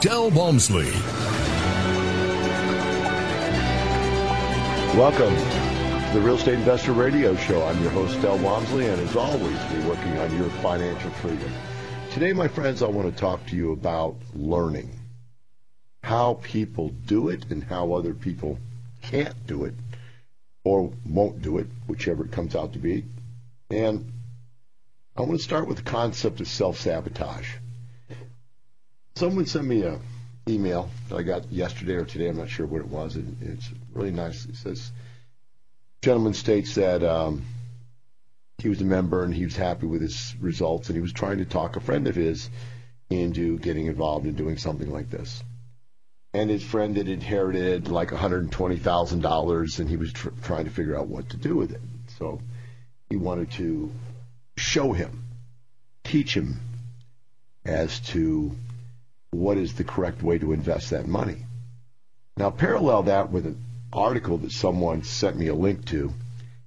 Del Walmsley. Welcome to the Real Estate Investor Radio Show. I'm your host, Del Walmsley, and as always, we're working on your financial freedom. Today, my friends, I want to talk to you about learning. How people do it and how other people can't do it or won't do it, whichever it comes out to be. And I want to start with the concept of self-sabotage. Someone sent me a email that I got yesterday or today. I'm not sure what it was. It's really nice. It says, gentleman states that um, he was a member and he was happy with his results and he was trying to talk a friend of his into getting involved in doing something like this. And his friend had inherited like $120,000 and he was tr- trying to figure out what to do with it. So he wanted to show him, teach him as to what is the correct way to invest that money. Now, parallel that with an article that someone sent me a link to,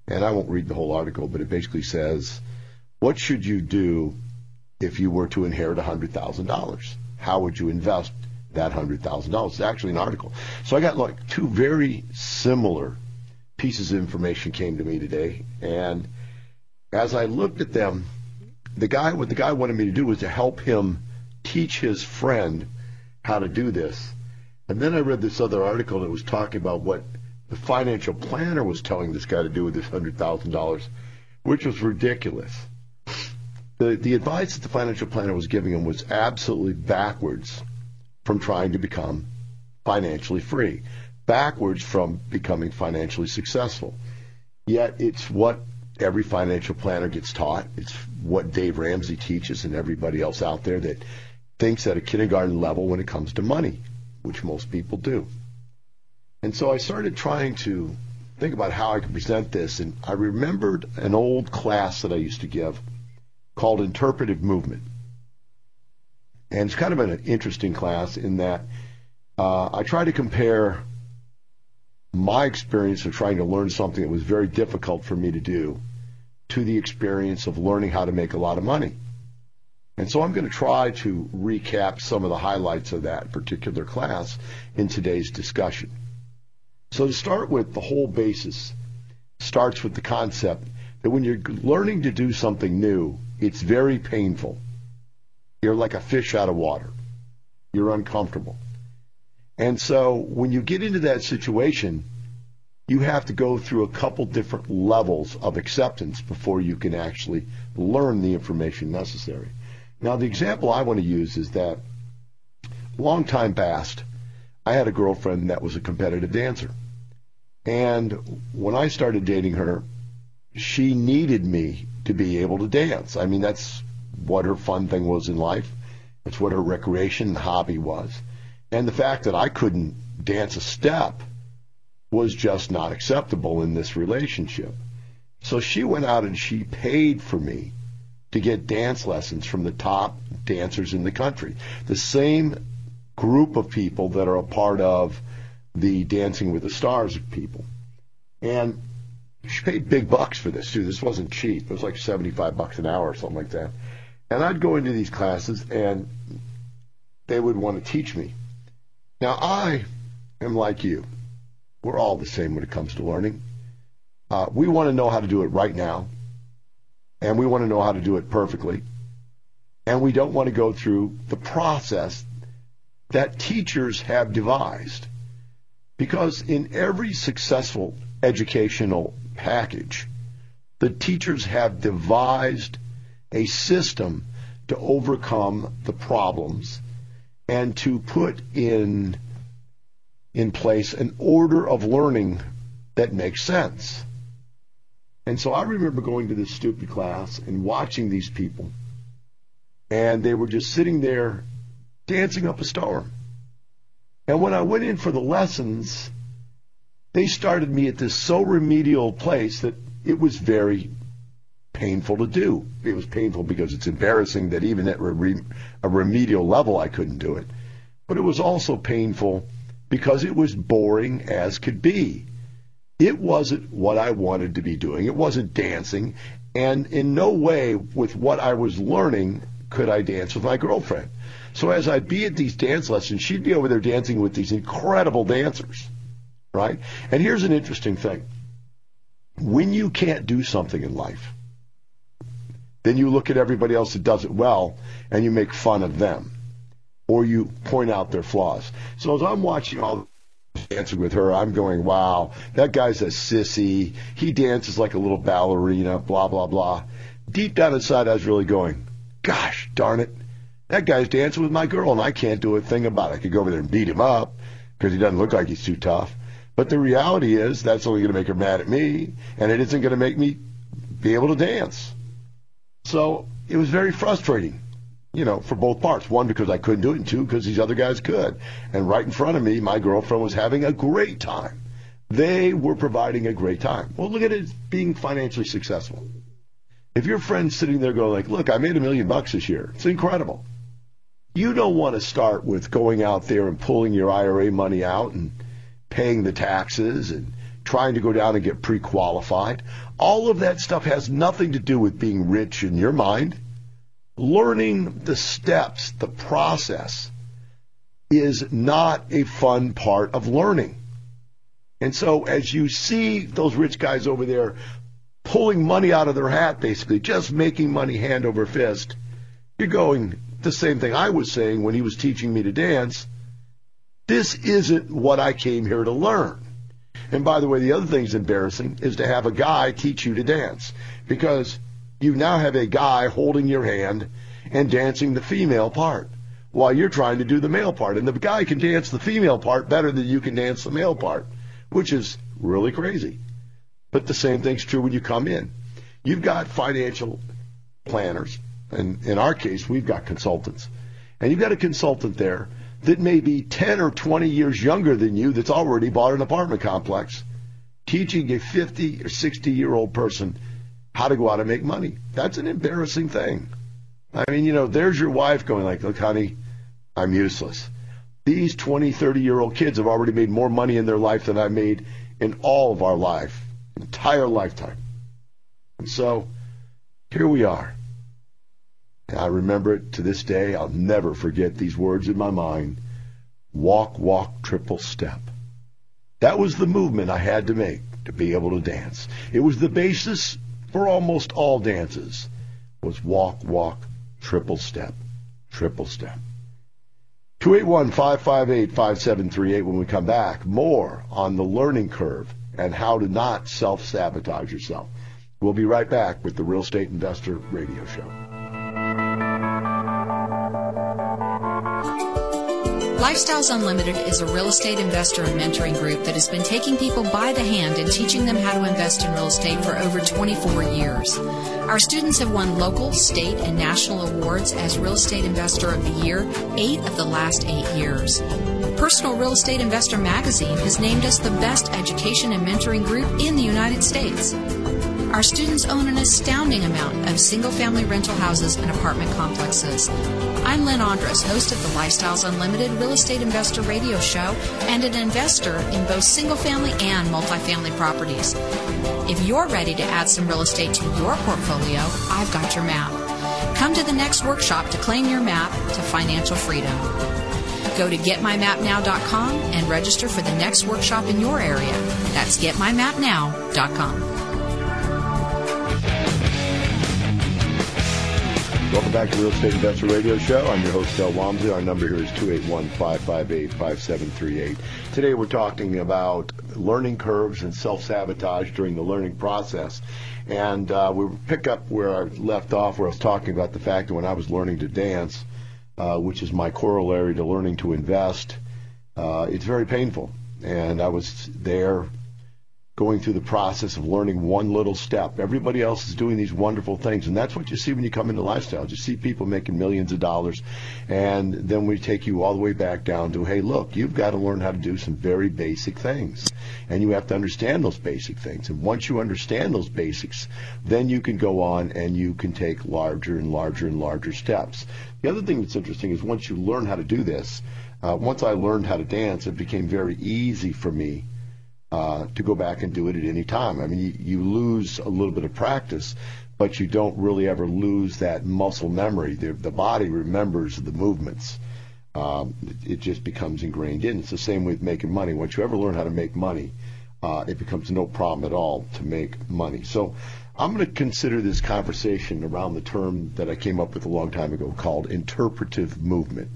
and I won't read the whole article, but it basically says, What should you do if you were to inherit $100,000? How would you invest that $100,000? It's actually an article. So I got like two very similar pieces of information came to me today, and as I looked at them, the guy what the guy wanted me to do was to help him teach his friend how to do this. And then I read this other article that was talking about what the financial planner was telling this guy to do with this hundred thousand dollars, which was ridiculous. The the advice that the financial planner was giving him was absolutely backwards from trying to become financially free, backwards from becoming financially successful. Yet it's what every financial planner gets taught. It's what Dave Ramsey teaches and everybody else out there that thinks at a kindergarten level when it comes to money, which most people do. And so I started trying to think about how I could present this, and I remembered an old class that I used to give called Interpretive Movement. And it's kind of an interesting class in that uh, I try to compare my experience of trying to learn something that was very difficult for me to do to the experience of learning how to make a lot of money. And so I'm going to try to recap some of the highlights of that particular class in today's discussion. So to start with, the whole basis starts with the concept that when you're learning to do something new, it's very painful. You're like a fish out of water. You're uncomfortable. And so when you get into that situation, you have to go through a couple different levels of acceptance before you can actually learn the information necessary. Now, the example I want to use is that long time past, I had a girlfriend that was a competitive dancer. And when I started dating her, she needed me to be able to dance. I mean, that's what her fun thing was in life. It's what her recreation and hobby was. And the fact that I couldn't dance a step was just not acceptable in this relationship. So she went out and she paid for me to get dance lessons from the top dancers in the country. The same group of people that are a part of the Dancing with the Stars people. And she paid big bucks for this too. This wasn't cheap. It was like 75 bucks an hour or something like that. And I'd go into these classes and they would want to teach me. Now I am like you. We're all the same when it comes to learning. Uh, we want to know how to do it right now, and we want to know how to do it perfectly. And we don't want to go through the process that teachers have devised. Because in every successful educational package, the teachers have devised a system to overcome the problems and to put in in place an order of learning that makes sense. And so I remember going to this stupid class and watching these people, and they were just sitting there dancing up a storm. And when I went in for the lessons, they started me at this so remedial place that it was very painful to do. It was painful because it's embarrassing that even at a remedial level I couldn't do it. But it was also painful because it was boring as could be. It wasn't what I wanted to be doing. It wasn't dancing. And in no way, with what I was learning, could I dance with my girlfriend. So as I'd be at these dance lessons, she'd be over there dancing with these incredible dancers, right? And here's an interesting thing. When you can't do something in life, then you look at everybody else that does it well and you make fun of them or you point out their flaws. So as I'm watching all dancing with her, I'm going, wow, that guy's a sissy. He dances like a little ballerina, blah, blah, blah. Deep down inside, I was really going, gosh darn it. That guy's dancing with my girl, and I can't do a thing about it. I could go over there and beat him up because he doesn't look like he's too tough. But the reality is that's only going to make her mad at me, and it isn't going to make me be able to dance. So it was very frustrating, you know, for both parts. One, because I couldn't do it, and two, because these other guys could. And right in front of me, my girlfriend was having a great time. They were providing a great time. Well, look at it being financially successful. If your friend's sitting there going like, look, I made a million bucks this year. It's incredible. You don't want to start with going out there and pulling your IRA money out and paying the taxes and trying to go down and get pre-qualified. All of that stuff has nothing to do with being rich in your mind. Learning the steps, the process is not a fun part of learning. And so as you see those rich guys over there pulling money out of their hat, basically, just making money hand over fist, you're going the same thing I was saying when he was teaching me to dance. This isn't what I came here to learn. And by the way, the other thing that's embarrassing is to have a guy teach you to dance because you now have a guy holding your hand and dancing the female part while you're trying to do the male part. And the guy can dance the female part better than you can dance the male part, which is really crazy. But the same thing's true when you come in. You've got financial planners, and in our case, we've got consultants. And you've got a consultant there that may be 10 or 20 years younger than you that's already bought an apartment complex, teaching a 50 or 60 year old person how to go out and make money. That's an embarrassing thing. I mean, you know, there's your wife going like, look, honey, I'm useless. These 20, 30 year old kids have already made more money in their life than I made in all of our life entire lifetime. And so here we are. And I remember it to this day. I'll never forget these words in my mind. Walk, walk, triple step. That was the movement I had to make to be able to dance. It was the basis for almost all dances was walk, walk, triple step, triple step. 281-558-5738 when we come back. More on the learning curve and how to not self sabotage yourself. We'll be right back with the Real Estate Investor Radio Show. Lifestyles Unlimited is a real estate investor and mentoring group that has been taking people by the hand and teaching them how to invest in real estate for over 24 years. Our students have won local, state, and national awards as Real Estate Investor of the Year eight of the last eight years. Personal Real Estate Investor magazine has named us the best education and mentoring group in the United States. Our students own an astounding amount of single family rental houses and apartment complexes. I'm Lynn Andres, host of the Lifestyles Unlimited Real Estate Investor Radio Show and an investor in both single family and multifamily properties. If you're ready to add some real estate to your portfolio, I've got your map. Come to the next workshop to claim your map to financial freedom. Go to getmymapnow.com and register for the next workshop in your area. That's getmymapnow.com. Welcome back to Real Estate Investor Radio Show. I'm your host, Del Walmsley. Our number here is 281-558-5738. Today we're talking about learning curves and self-sabotage during the learning process. And uh, we pick up where I left off, where I was talking about the fact that when I was learning to dance, uh, which is my corollary to learning to invest, uh, it's very painful. And I was there going through the process of learning one little step. Everybody else is doing these wonderful things, and that's what you see when you come into lifestyle. You see people making millions of dollars, and then we take you all the way back down to, hey, look, you've got to learn how to do some very basic things, and you have to understand those basic things. And once you understand those basics, then you can go on and you can take larger and larger and larger steps. The other thing that's interesting is once you learn how to do this, uh, once I learned how to dance, it became very easy for me uh, to go back and do it at any time. I mean, you, you lose a little bit of practice, but you don't really ever lose that muscle memory. The, the body remembers the movements. Um, it, it, just becomes ingrained in. It's the same with making money. Once you ever learn how to make money, uh, it becomes no problem at all to make money. So I'm going to consider this conversation around the term that I came up with a long time ago called interpretive movement.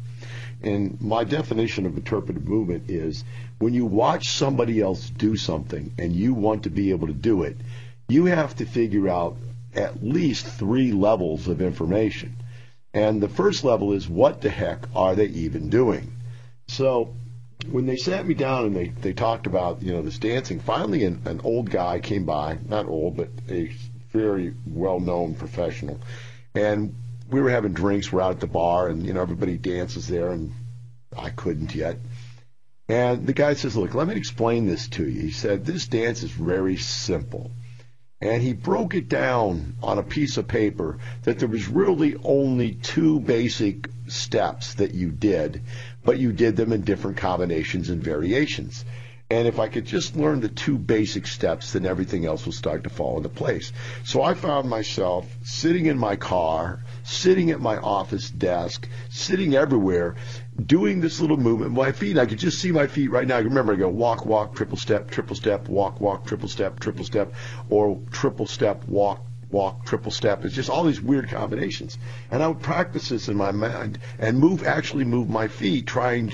And my definition of interpretive movement is when you watch somebody else do something and you want to be able to do it, you have to figure out at least three levels of information. And the first level is what the heck are they even doing? So when they sat me down and they, they talked about, you know, this dancing, finally an, an old guy came by, not old, but a very well known professional. And we were having drinks. We're out at the bar, and you know everybody dances there, and I couldn't yet. And the guy says, "Look, let me explain this to you." He said, "This dance is very simple." And he broke it down on a piece of paper that there was really only two basic steps that you did, but you did them in different combinations and variations. And if I could just learn the two basic steps, then everything else will start to fall into place. So I found myself sitting in my car, sitting at my office desk, sitting everywhere, doing this little movement. My feet, I could just see my feet right now. I remember I go walk, walk, triple step, triple step, walk, walk, triple step, triple step, or triple step, walk, walk, triple step. It's just all these weird combinations. And I would practice this in my mind and move, actually move my feet, trying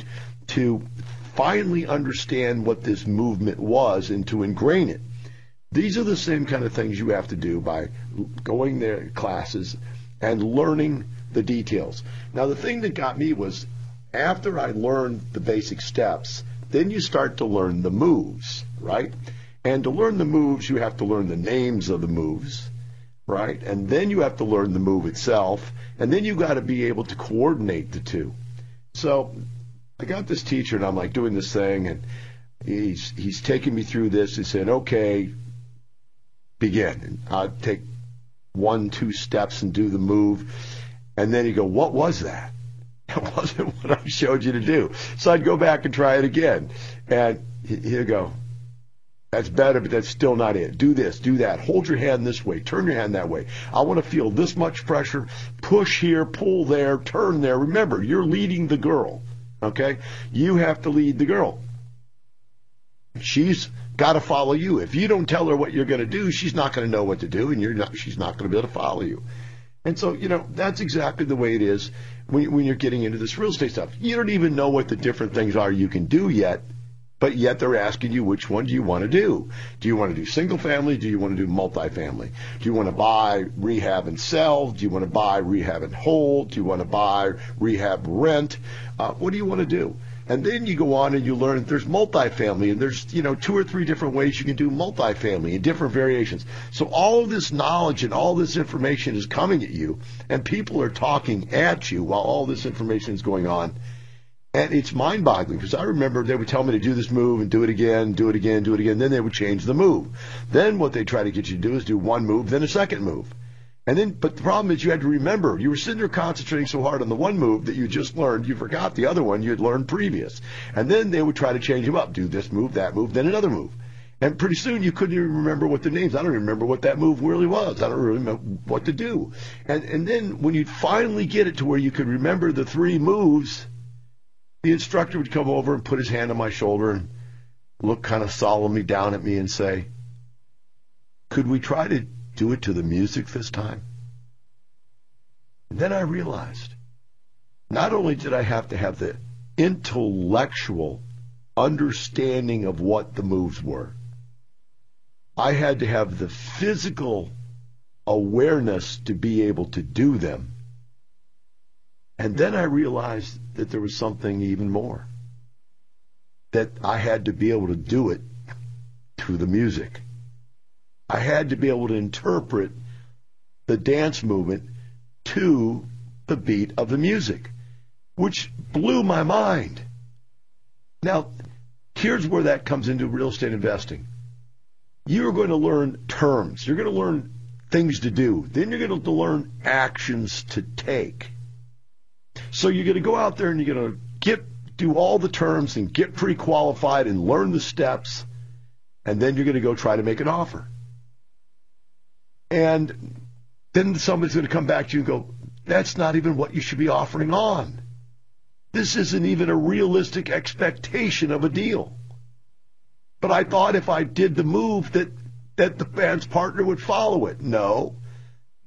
to finally understand what this movement was and to ingrain it. These are the same kind of things you have to do by going to classes and learning the details. Now, the thing that got me was after I learned the basic steps, then you start to learn the moves, right? And to learn the moves, you have to learn the names of the moves, right? And then you have to learn the move itself, and then you got to be able to coordinate the two. So I got this teacher and I'm like doing this thing and he's he's taking me through this. He said, "Okay, begin." And I'd take one, two steps and do the move, and then he'd go, "What was that?" That wasn't what I showed you to do. So I'd go back and try it again, and he'd go, that's better, but that's still not it. Do this, do that. Hold your hand this way, turn your hand that way. I want to feel this much pressure. Push here, pull there, turn there. Remember, you're leading the girl. Okay? You have to lead the girl. She's got to follow you. If you don't tell her what you're going to do, she's not going to know what to do, and you're not, she's not going to be able to follow you. And so, you know, that's exactly the way it is when, when you're getting into this real estate stuff. You don't even know what the different things are you can do yet but yet they're asking you which one do you want to do? Do you want to do single family? Do you want to do multifamily? Do you want to buy, rehab, and sell? Do you want to buy, rehab, and hold? Do you want to buy, rehab, rent? Uh, what do you want to do? And then you go on and you learn there's multifamily and there's, you know, two or three different ways you can do multifamily and different variations. So all of this knowledge and all this information is coming at you and people are talking at you while all this information is going on. And it's mind boggling because I remember they would tell me to do this move and do it again, do it again, do it again. Then they would change the move. Then what they try to get you to do is do one move, then a second move. And then, but the problem is you had to remember, you were sitting there concentrating so hard on the one move that you just learned, you forgot the other one you had learned previous. And then they would try to change them up, do this move, that move, then another move. And pretty soon you couldn't even remember what the names. I don't remember what that move really was. I don't really know what to do. And and then when you finally get it to where you could remember the three moves, the instructor would come over and put his hand on my shoulder and look kind of solemnly down at me and say, Could we try to do it to the music this time? And then I realized not only did I have to have the intellectual understanding of what the moves were, I had to have the physical awareness to be able to do them and then I realized that there was something even more. That I had to be able to do it to the music. I had to be able to interpret the dance movement to the beat of the music, which blew my mind. Now, here's where that comes into real estate investing. You're going to learn terms. You're going to learn things to do. Then you're going to learn actions to take. So you're going to go out there and you're going to get do all the terms and get pre-qualified and learn the steps, and then you're going to go try to make an offer. And then somebody's going to come back to you and go, that's not even what you should be offering on. This isn't even a realistic expectation of a deal. But I thought if I did the move that, that the band's partner would follow it. No.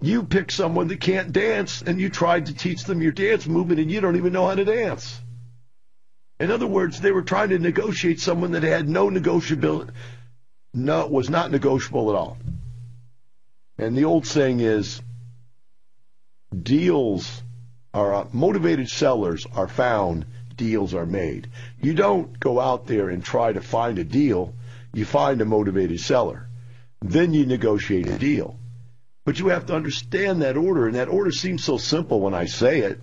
You pick someone that can't dance and you tried to teach them your dance movement and you don't even know how to dance. In other words, they were trying to negotiate someone that had no negotiability, no, was not negotiable at all. And the old saying is, deals are uh, motivated sellers are found, deals are made. You don't go out there and try to find a deal. You find a motivated seller. Then you negotiate a deal. But you have to understand that order, and that order seems so simple when I say it.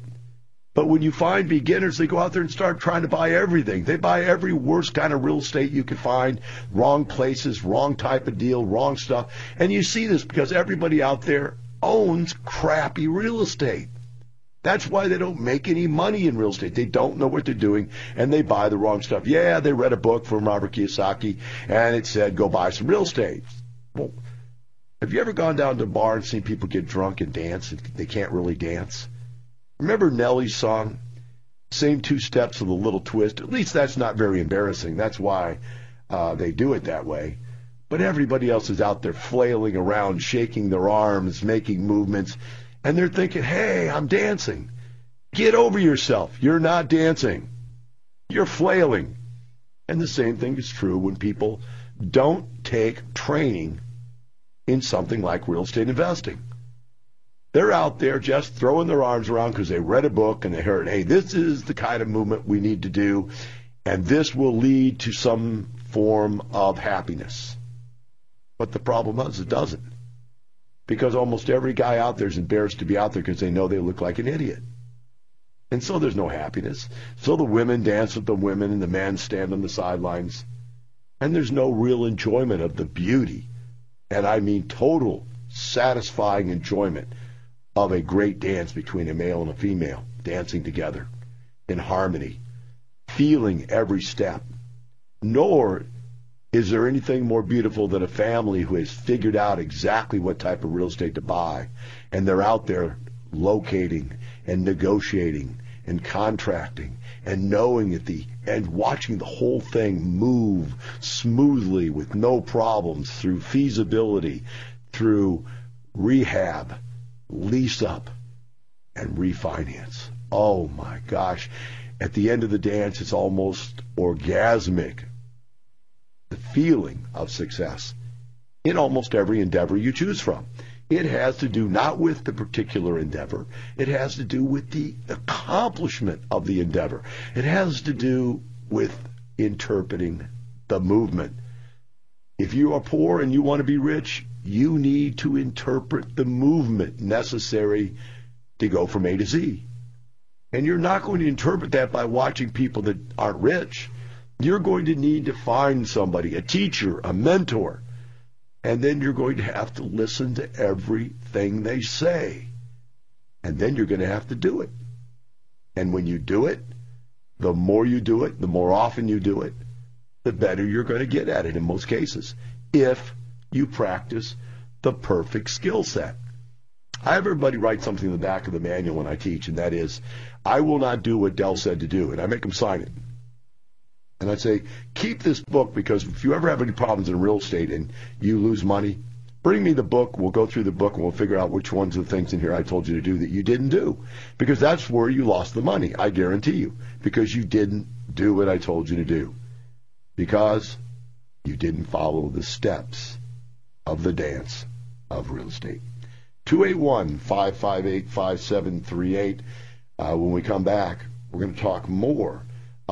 But when you find beginners, they go out there and start trying to buy everything. They buy every worst kind of real estate you can find, wrong places, wrong type of deal, wrong stuff. And you see this because everybody out there owns crappy real estate. That's why they don't make any money in real estate. They don't know what they're doing and they buy the wrong stuff. Yeah, they read a book from Robert Kiyosaki and it said go buy some real estate. Well, have you ever gone down to a bar and seen people get drunk and dance and they can't really dance? Remember Nelly's song? Same two steps with a little twist. At least that's not very embarrassing. That's why uh, they do it that way. But everybody else is out there flailing around, shaking their arms, making movements, and they're thinking, hey, I'm dancing. Get over yourself. You're not dancing. You're flailing. And the same thing is true when people don't take training in something like real estate investing. They're out there just throwing their arms around because they read a book and they heard, hey, this is the kind of movement we need to do, and this will lead to some form of happiness. But the problem is it doesn't. Because almost every guy out there is embarrassed to be out there because they know they look like an idiot. And so there's no happiness. So the women dance with the women and the men stand on the sidelines. And there's no real enjoyment of the beauty. And I mean total satisfying enjoyment of a great dance between a male and a female dancing together in harmony, feeling every step. Nor is there anything more beautiful than a family who has figured out exactly what type of real estate to buy and they're out there locating and negotiating and contracting and knowing at the and watching the whole thing move smoothly with no problems through feasibility, through rehab, lease up, and refinance. Oh my gosh. At the end of the dance, it's almost orgasmic the feeling of success in almost every endeavor you choose from. It has to do not with the particular endeavor. It has to do with the accomplishment of the endeavor. It has to do with interpreting the movement. If you are poor and you want to be rich, you need to interpret the movement necessary to go from A to Z. And you're not going to interpret that by watching people that aren't rich you're going to need to find somebody, a teacher, a mentor, and then you're going to have to listen to everything they say. And then you're going to have to do it. And when you do it, the more you do it, the more often you do it, the better you're going to get at it in most cases, if you practice the perfect skill set. I have everybody write something in the back of the manual when I teach, and that is, I will not do what Del said to do, and I make them sign it. And I'd say, keep this book because if you ever have any problems in real estate and you lose money, bring me the book. We'll go through the book and we'll figure out which ones of the things in here I told you to do that you didn't do. Because that's where you lost the money, I guarantee you. Because you didn't do what I told you to do. Because you didn't follow the steps of the dance of real estate. 281 558 5738. Uh, when we come back, we're going to talk more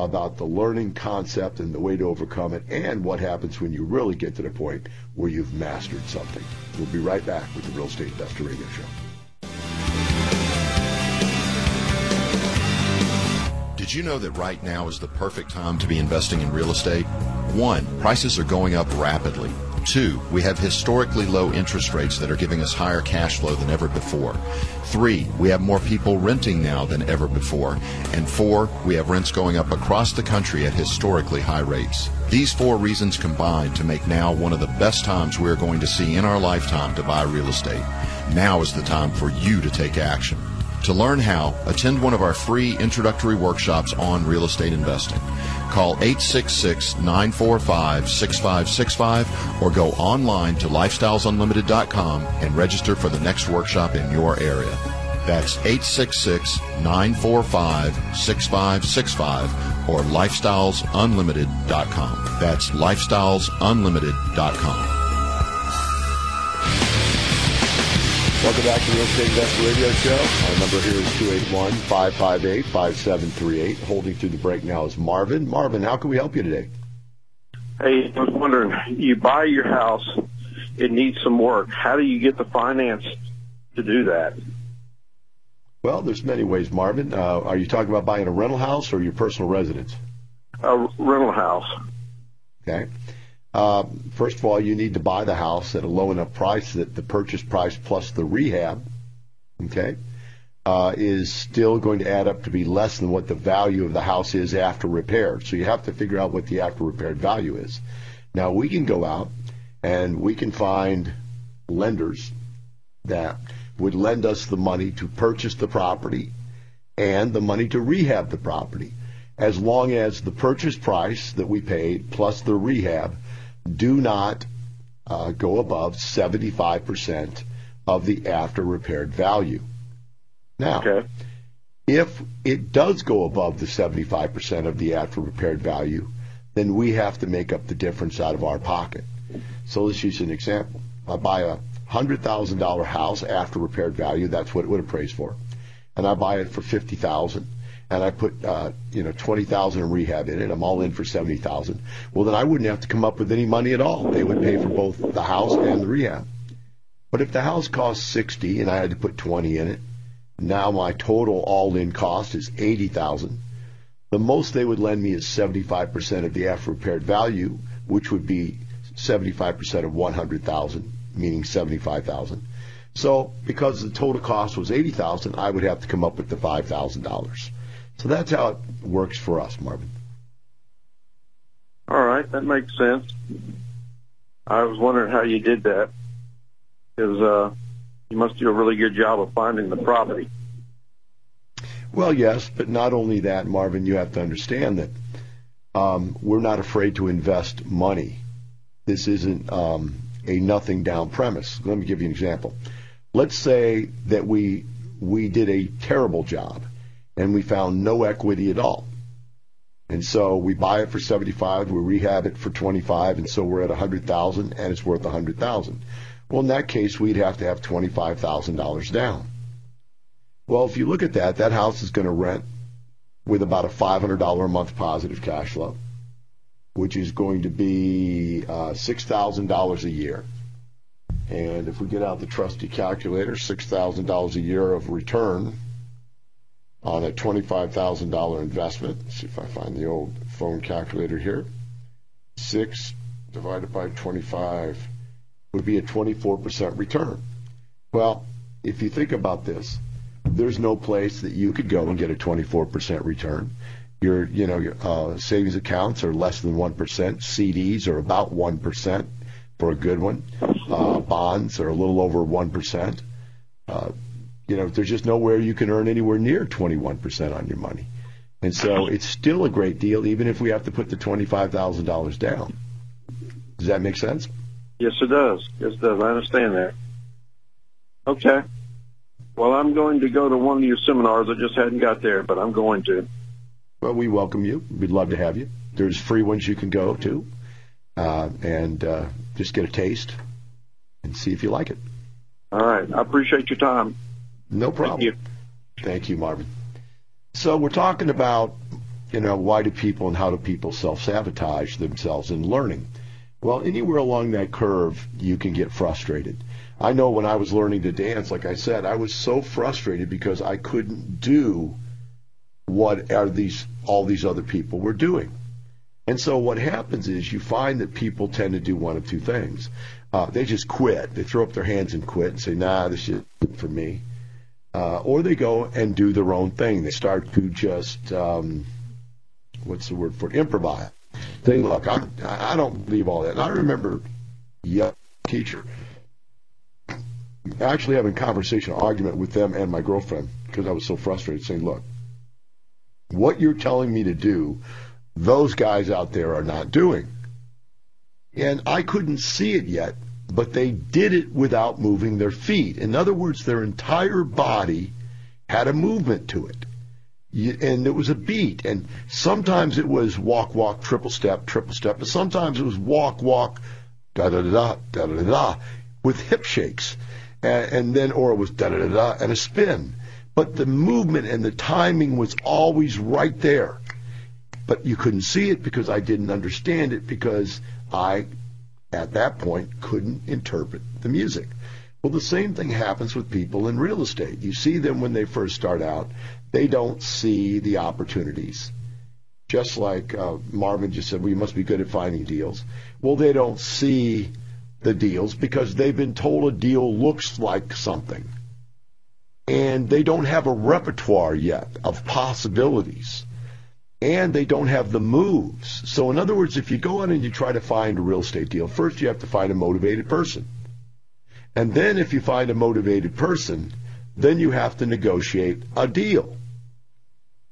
about the learning concept and the way to overcome it and what happens when you really get to the point where you've mastered something. We'll be right back with the Real Estate Investor Radio Show. Did you know that right now is the perfect time to be investing in real estate? One, prices are going up rapidly. Two, we have historically low interest rates that are giving us higher cash flow than ever before. Three, we have more people renting now than ever before. And four, we have rents going up across the country at historically high rates. These four reasons combine to make now one of the best times we are going to see in our lifetime to buy real estate. Now is the time for you to take action. To learn how, attend one of our free introductory workshops on real estate investing. Call 866-945-6565 or go online to lifestylesunlimited.com and register for the next workshop in your area. That's 866-945-6565 or lifestylesunlimited.com. That's lifestylesunlimited.com. Welcome back to the Real Estate Investor Radio Show. Our number here is 281-558-5738. Holding through the break now is Marvin. Marvin, how can we help you today? Hey, I was wondering, you buy your house, it needs some work. How do you get the finance to do that? Well, there's many ways, Marvin. Uh, are you talking about buying a rental house or your personal residence? A rental house. Okay. Uh, first of all, you need to buy the house at a low enough price that the purchase price plus the rehab, okay, uh, is still going to add up to be less than what the value of the house is after repair. So you have to figure out what the after repaired value is. Now we can go out and we can find lenders that would lend us the money to purchase the property and the money to rehab the property as long as the purchase price that we paid plus the rehab do not uh, go above 75% of the after repaired value. Now, Okay. if it does go above the 75% of the after repaired value, then we have to make up the difference out of our pocket. So let's use an example. I buy a $100,000 house after repaired value, that's what it would appraise for. And I buy it for 50000 and I put uh, you know 20000 in rehab in it. I'm all in for 70000 Well, then I wouldn't have to come up with any money at all. They would pay for both the house and the rehab. But if the house costs 60 and I had to put 20 in it, now my total all-in cost is 80000 The most they would lend me is 75% of the after repaired value, which would be 75% of 100,000, meaning 75,000. So because the total cost was 80,000, I would have to come up with the $5,000. So that's how it works for us, Marvin. All right, that makes sense. I was wondering how you did that because uh, you must do a really good job of finding the property. Well, yes, but not only that, Marvin, you have to understand that um, we're not afraid to invest money. This isn't um, a nothing down premise. Let me give you an example. Let's say that we we did a terrible job and we found no equity at all. And so we buy it for 75, we rehab it for 25, and so we're at 100,000 and it's worth 100,000. Well, in that case, we'd have to have $25,000 down. Well, if you look at that, that house is going to rent with about a $500 a month positive cash flow, which is going to be uh, $6,000 a year. And if we get out the trusty calculator, $6,000 a year of return on a $25,000 investment. Let's see if I find the old phone calculator here. 6 divided by 25 would be a 24% return. Well, if you think about this, there's no place that you could go and get a 24% return. Your, you know, your uh, savings accounts are less than 1%. CDs are about 1% for a good one. Uh, bonds are a little over 1%. Uh, you know, there's just nowhere you can earn anywhere near 21% on your money. And so it's still a great deal, even if we have to put the $25,000 down. Does that make sense? Yes, it does. Yes, it does. I understand that. Okay. Well, I'm going to go to one of your seminars. I just hadn't got there, but I'm going to. Well, we welcome you. We'd love to have you. There's free ones you can go to uh, and uh, just get a taste and see if you like it. All right. I appreciate your time. No problem. Thank you. Thank you, Marvin. So we're talking about you know, why do people and how do people self-sabotage themselves in learning? Well, anywhere along that curve, you can get frustrated. I know when I was learning to dance, like I said, I was so frustrated because I couldn't do what are these all these other people were doing. And so what happens is you find that people tend to do one of two things. Uh, they just quit. They throw up their hands and quit and say, nah, this isn't for me. Uh, or they go and do their own thing. They start to just, um, what's the word for it? Improvise. They look, I, I don't believe all that. And I remember young teacher actually having a conversation, argument with them and my girlfriend because I was so frustrated, saying, look, what you're telling me to do, those guys out there are not doing. And I couldn't see it yet, but they did it without moving their feet. In other words, their entire body had a movement to it. And it was a beat. And sometimes it was walk, walk, triple step, triple step. But sometimes it was walk, walk, da da da da da da da, with hip shakes. And, and then, or it was da da da da, and a spin. But the movement and the timing was always right there. But you couldn't see it because I didn't understand it because I, at that point, couldn't interpret the music. Well, the same thing happens with people in real estate. You see them when they first start out, they don't see the opportunities. Just like uh, Marvin just said, you must be good at finding deals. Well, they don't see the deals because they've been told a deal looks like something. And they don't have a repertoire yet of possibilities and they don't have the moves. So, in other words, if you go out and you try to find a real estate deal, first you have to find a motivated person. And then, if you find a motivated person, then you have to negotiate a deal.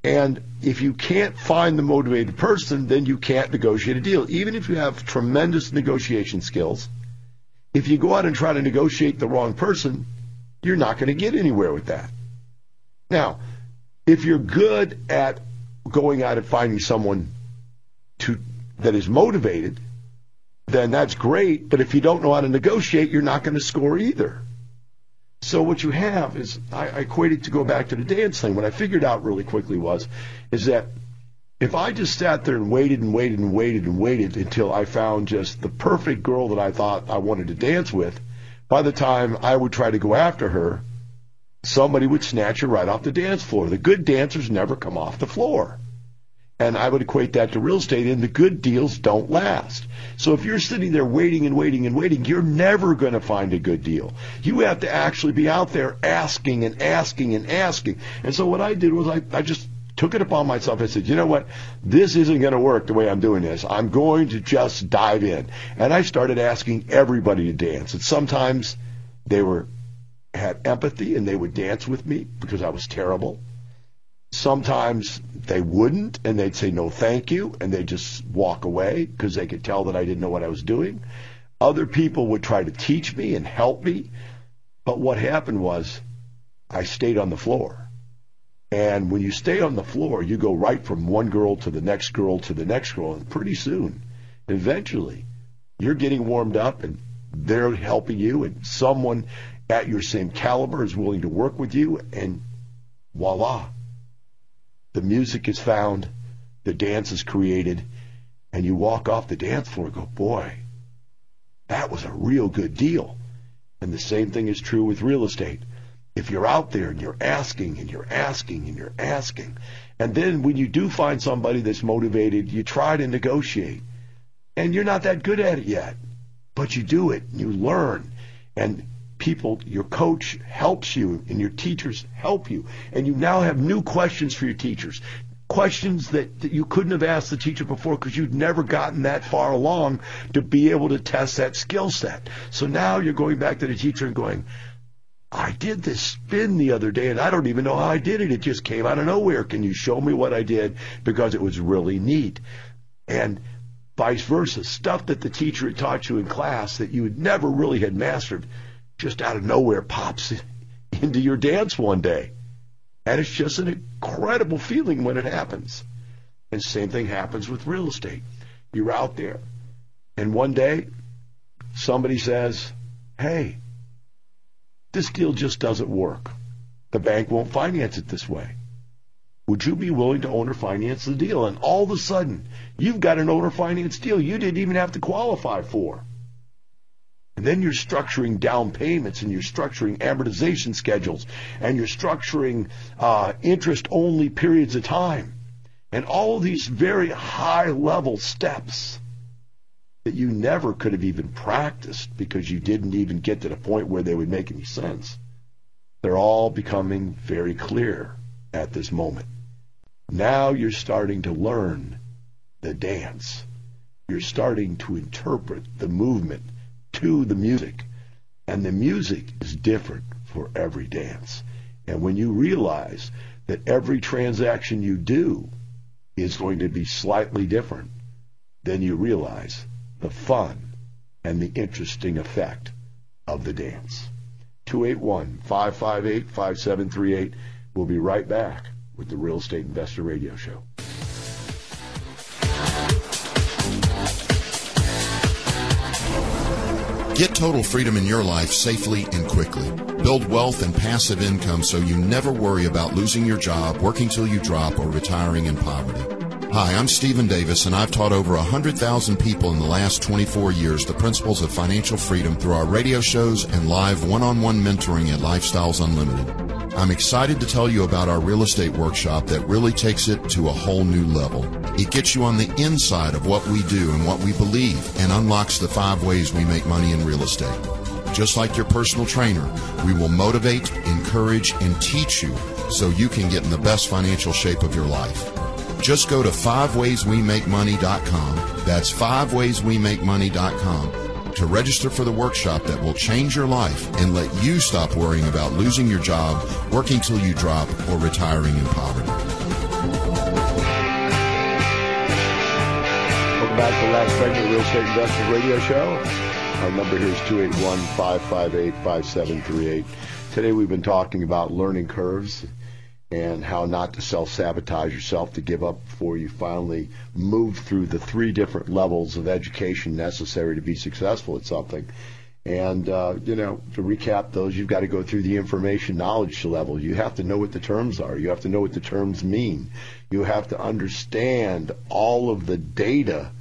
And if you can't find the motivated person, then you can't negotiate a deal. Even if you have tremendous negotiation skills, if you go out and try to negotiate the wrong person, you're not going to get anywhere with that. Now, if you're good at going out and finding someone to that is motivated, then that's great. But if you don't know how to negotiate, you're not going to score either. So what you have is, I, I equated to go back to the dance thing. What I figured out really quickly was, is that if I just sat there and waited and waited and waited and waited until I found just the perfect girl that I thought I wanted to dance with, by the time I would try to go after her, somebody would snatch her right off the dance floor. The good dancers never come off the floor. And I would equate that to real estate, and the good deals don't last. So if you're sitting there waiting and waiting and waiting, you're never going to find a good deal. You have to actually be out there asking and asking and asking. And so what I did was I, I just took it upon myself. I said, you know what? This isn't going to work the way I'm doing this. I'm going to just dive in. And I started asking everybody to dance. And sometimes they were had empathy and they would dance with me because I was terrible. Sometimes they wouldn't and they'd say no thank you and they'd just walk away because they could tell that I didn't know what I was doing. Other people would try to teach me and help me. But what happened was I stayed on the floor. And when you stay on the floor, you go right from one girl to the next girl to the next girl. And pretty soon, eventually, you're getting warmed up and they're helping you and someone at your same caliber is willing to work with you, and voila, the music is found, the dance is created, and you walk off the dance floor and go, boy, that was a real good deal. And the same thing is true with real estate. If you're out there and you're asking and you're asking and you're asking, and then when you do find somebody that's motivated, you try to negotiate. And you're not that good at it yet, but you do it, and you learn. And people, your coach helps you and your teachers help you. And you now have new questions for your teachers. Questions that, that you couldn't have asked the teacher before because you'd never gotten that far along to be able to test that skill set. So now you're going back to the teacher and going, I did this spin the other day and I don't even know how I did it. It just came out of nowhere. Can you show me what I did? Because it was really neat. And vice versa, stuff that the teacher had taught you in class that you had never really had mastered just out of nowhere pops into your dance one day. And it's just an incredible feeling when it happens. And same thing happens with real estate. You're out there, and one day somebody says, hey, this deal just doesn't work. The bank won't finance it this way. Would you be willing to owner finance the deal? And all of a sudden, you've got an owner finance deal you didn't even have to qualify for. And then you're structuring down payments and you're structuring amortization schedules and you're structuring uh, interest only periods of time and all of these very high level steps that you never could have even practiced because you didn't even get to the point where they would make any sense. They're all becoming very clear at this moment. Now you're starting to learn the dance. You're starting to interpret the movement to the music. And the music is different for every dance. And when you realize that every transaction you do is going to be slightly different, then you realize the fun and the interesting effect of the dance. 281 558 5738. We'll be right back with the Real Estate Investor Radio Show. Get total freedom in your life safely and quickly. Build wealth and passive income so you never worry about losing your job, working till you drop, or retiring in poverty. Hi, I'm Stephen Davis, and I've taught over 100,000 people in the last 24 years the principles of financial freedom through our radio shows and live one on one mentoring at Lifestyles Unlimited. I'm excited to tell you about our real estate workshop that really takes it to a whole new level. It gets you on the inside of what we do and what we believe and unlocks the five ways we make money in real estate. Just like your personal trainer, we will motivate, encourage, and teach you so you can get in the best financial shape of your life. Just go to 5wayswemakemoney.com. That's 5wayswemakemoney.com to register for the workshop that will change your life and let you stop worrying about losing your job, working till you drop, or retiring in poverty. Welcome back to the last segment of Real Estate Investors Radio Show. Our number here is 281 558 5738. Today we've been talking about learning curves and how not to self sabotage yourself to give up before you finally move through the three different levels of education necessary to be successful at something. And, uh, you know, to recap those, you've got to go through the information knowledge level. You have to know what the terms are. You have to know what the terms mean. You have to understand all of the data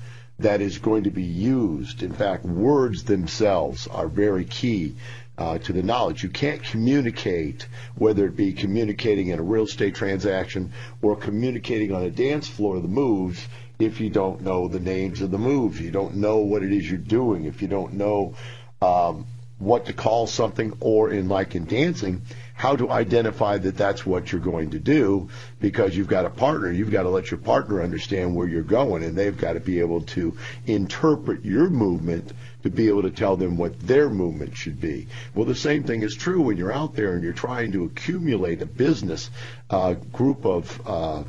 that is going to be used. In fact, words themselves are very key uh, to the knowledge. You can't communicate, whether it be communicating in a real estate transaction or communicating on a dance floor, the moves, if you don't know the names of the moves. You don't know what it is you're doing. If you don't know um, what to call something, or in like in dancing, how to identify that that's what you're going to do because you've got a partner. You've got to let your partner understand where you're going, and they've got to be able to interpret your movement to be able to tell them what their movement should be. Well, the same thing is true when you're out there and you're trying to accumulate a business uh, group of, uh,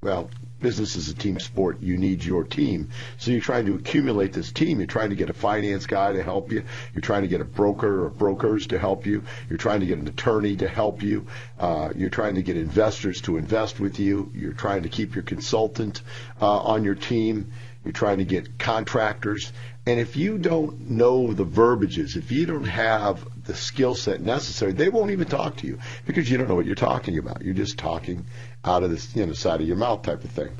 well, business is a team sport. You need your team. So you're trying to accumulate this team. You're trying to get a finance guy to help you. You're trying to get a broker or brokers to help you. You're trying to get an attorney to help you. Uh, you're trying to get investors to invest with you. You're trying to keep your consultant uh, on your team. You're trying to get contractors. And if you don't know the verbiages, if you don't have the skill set necessary, they won't even talk to you because you don't know what you're talking about. You're just talking out of the you know, side of your mouth type of thing.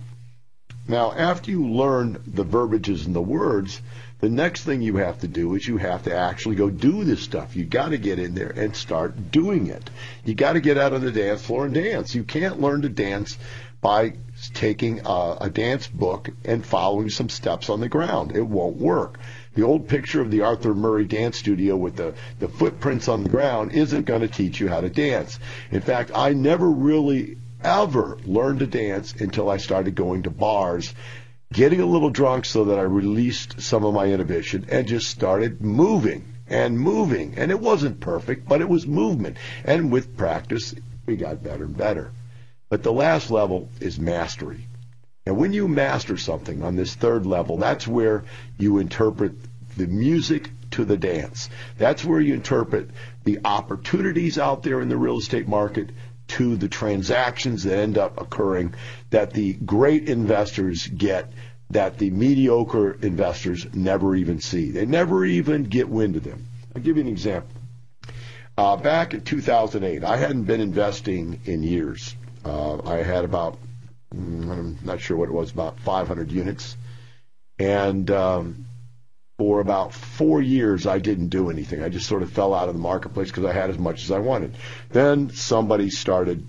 Now, after you learn the verbiages and the words, the next thing you have to do is you have to actually go do this stuff. You got to get in there and start doing it. You got to get out on the dance floor and dance. You can't learn to dance by taking a, a dance book and following some steps on the ground. It won't work. The old picture of the Arthur Murray dance studio with the, the footprints on the ground isn't going to teach you how to dance. In fact, I never really ever learned to dance until I started going to bars, getting a little drunk so that I released some of my inhibition and just started moving and moving. And it wasn't perfect, but it was movement. And with practice, we got better and better. But the last level is mastery. And when you master something on this third level, that's where you interpret the music to the dance. That's where you interpret the opportunities out there in the real estate market to the transactions that end up occurring that the great investors get that the mediocre investors never even see. They never even get wind of them. I'll give you an example. Uh, back in 2008, I hadn't been investing in years. Uh, I had about, I'm not sure what it was, about 500 units. And um, for about four years, I didn't do anything. I just sort of fell out of the marketplace because I had as much as I wanted. Then somebody started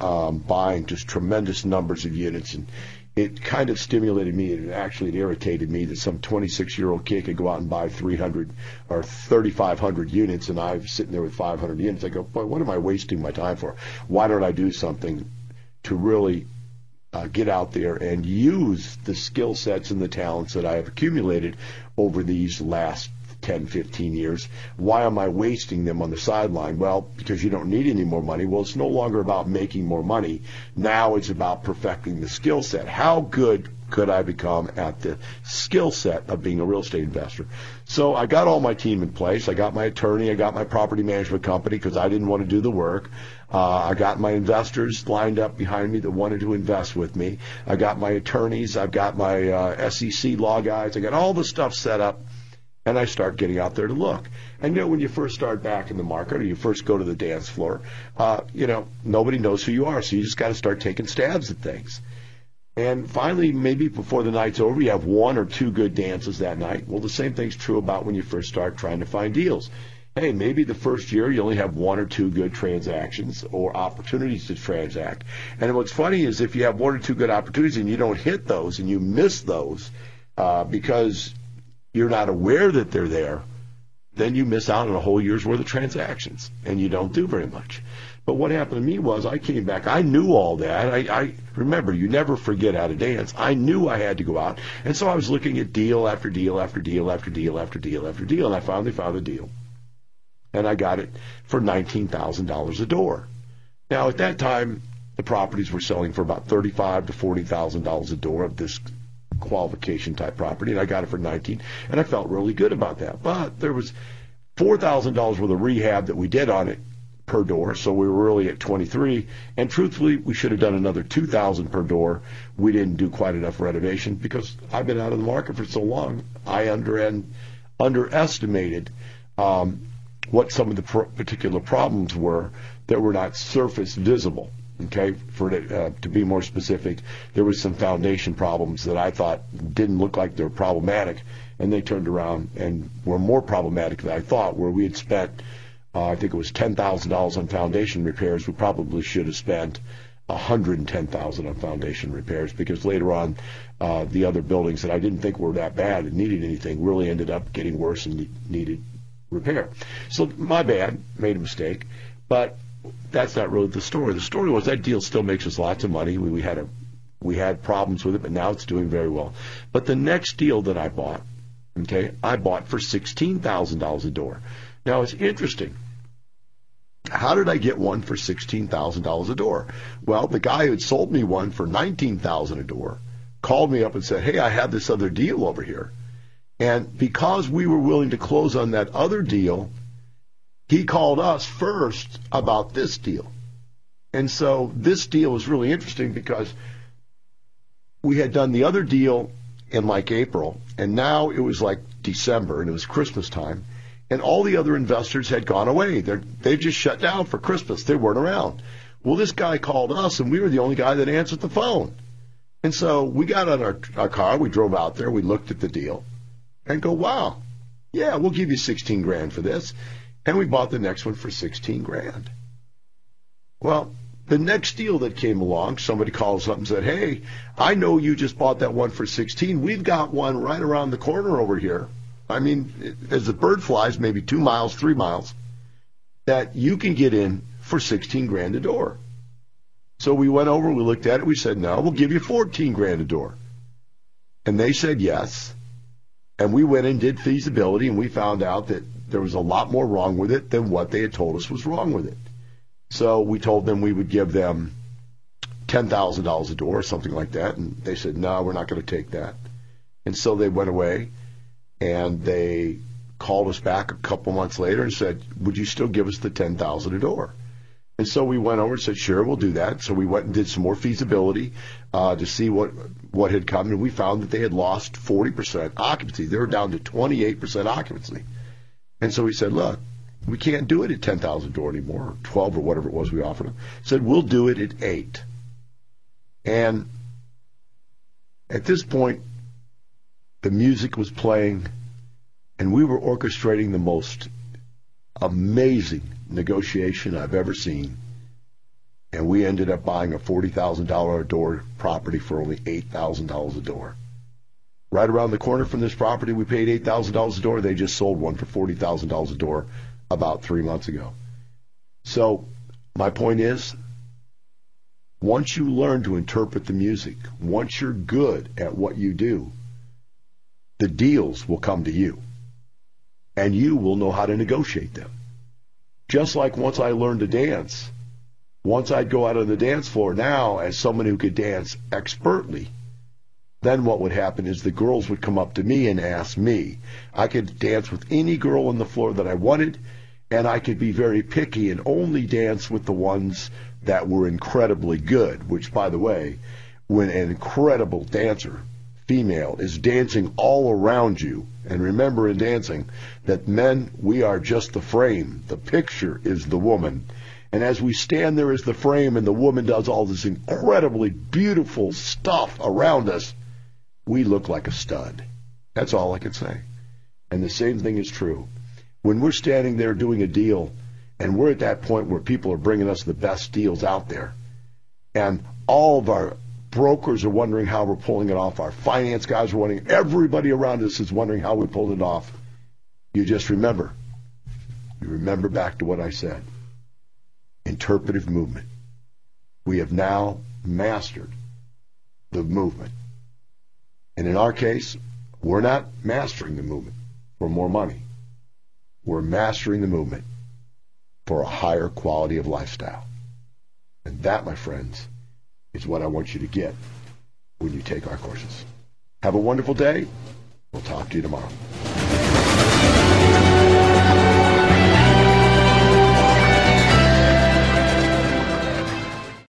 um, buying just tremendous numbers of units, and it kind of stimulated me. It actually it irritated me that some 26 year old kid could go out and buy 300 or 3,500 units, and I'm sitting there with 500 units. I go, boy, what am I wasting my time for? Why don't I do something to really uh, get out there and use the skill sets and the talents that I have accumulated over these last 10, 15 years. Why am I wasting them on the sideline? Well, because you don't need any more money. Well, it's no longer about making more money. Now it's about perfecting the skill set. How good could I become at the skill set of being a real estate investor? So I got all my team in place. I got my attorney. I got my property management company because I didn't want to do the work. Uh, I got my investors lined up behind me that wanted to invest with me. I got my attorneys. I've got my uh, SEC law guys. I got all the stuff set up and I start getting out there to look. And you know, when you first start back in the market or you first go to the dance floor, uh, you know, nobody knows who you are, so you just got to start taking stabs at things. And finally, maybe before the night's over, you have one or two good dances that night. Well, the same thing's true about when you first start trying to find deals. Hey, maybe the first year you only have one or two good transactions or opportunities to transact. And what's funny is if you have one or two good opportunities and you don't hit those and you miss those uh, because you're not aware that they're there, then you miss out on a whole year's worth of transactions and you don't do very much. But what happened to me was I came back. I knew all that. I, I remember you never forget how to dance. I knew I had to go out, and so I was looking at deal after deal after deal after deal after deal after deal, and I finally found a deal, and I got it for nineteen thousand dollars a door. Now at that time, the properties were selling for about thirty-five to forty thousand dollars a door of this qualification type property, and I got it for 19, and I felt really good about that. But there was $4,000 worth of rehab that we did on it per door, so we were really at 23. And truthfully, we should have done another 2,000 per door. We didn't do quite enough renovation because I've been out of the market for so long. I under underestimated um, what some of the particular problems were that were not surface visible. Okay, for uh, to be more specific, there was some foundation problems that I thought didn't look like they were problematic, and they turned around and were more problematic than I thought. Where we had spent, uh, I think it was ten thousand dollars on foundation repairs, we probably should have spent hundred and ten thousand on foundation repairs because later on, uh, the other buildings that I didn't think were that bad and needed anything really ended up getting worse and needed repair. So my bad, made a mistake, but that's not really the story. The story was that deal still makes us lots of money. We, we had a we had problems with it, but now it's doing very well. But the next deal that I bought, okay, I bought for sixteen thousand dollars a door. Now it's interesting. How did I get one for sixteen thousand dollars a door? Well, the guy who had sold me one for nineteen thousand a door called me up and said, "Hey, I have this other deal over here," and because we were willing to close on that other deal he called us first about this deal. And so this deal was really interesting because we had done the other deal in like April, and now it was like December, and it was Christmas time, and all the other investors had gone away. They just shut down for Christmas. They weren't around. Well, this guy called us, and we were the only guy that answered the phone. And so we got on our, our car, we drove out there, we looked at the deal, and go, wow, yeah, we'll give you 16 grand for this. And we bought the next one for 16 grand. Well, the next deal that came along, somebody calls up and said, Hey, I know you just bought that one for 16. We've got one right around the corner over here. I mean, as the bird flies, maybe two miles, three miles, that you can get in for 16 grand a door. So we went over, we looked at it, we said, No, we'll give you 14 grand a door. And they said yes. And we went and did feasibility, and we found out that there was a lot more wrong with it than what they had told us was wrong with it. So we told them we would give them $10,000 a door or something like that. And they said, no, we're not going to take that. And so they went away and they called us back a couple months later and said, would you still give us the 10000 a door? And so we went over and said, sure, we'll do that. So we went and did some more feasibility uh, to see what what had come, and we found that they had lost 40% occupancy. They were down to 28% occupancy. And so we said, look, we can't do it at 10,000 door anymore, or 12 or whatever it was we offered them. Said, we'll do it at 8. And at this point, the music was playing, and we were orchestrating the most amazing negotiation I've ever seen. And we ended up buying a $40,000 a door property for only $8,000 a door. Right around the corner from this property, we paid $8,000 a door. They just sold one for $40,000 a door about three months ago. So, my point is, once you learn to interpret the music, once you're good at what you do, the deals will come to you. And you will know how to negotiate them. Just like once I learned to dance, once I'd go out on the dance floor now as someone who could dance expertly, then what would happen is the girls would come up to me and ask me. I could dance with any girl on the floor that I wanted, and I could be very picky and only dance with the ones that were incredibly good, which, by the way, when an incredible dancer, female, is dancing all around you, and remember in dancing that men, we are just the frame. The picture is the woman. And as we stand there as the frame and the woman does all this incredibly beautiful stuff around us, we look like a stud. That's all I can say. And the same thing is true. When we're standing there doing a deal, and we're at that point where people are bringing us the best deals out there, and all of our brokers are wondering how we're pulling it off, our finance guys are wondering, everybody around us is wondering how we pulled it off. You just remember, you remember back to what I said interpretive movement. We have now mastered the movement. And in our case, we're not mastering the movement for more money. We're mastering the movement for a higher quality of lifestyle. And that, my friends, is what I want you to get when you take our courses. Have a wonderful day. We'll talk to you tomorrow.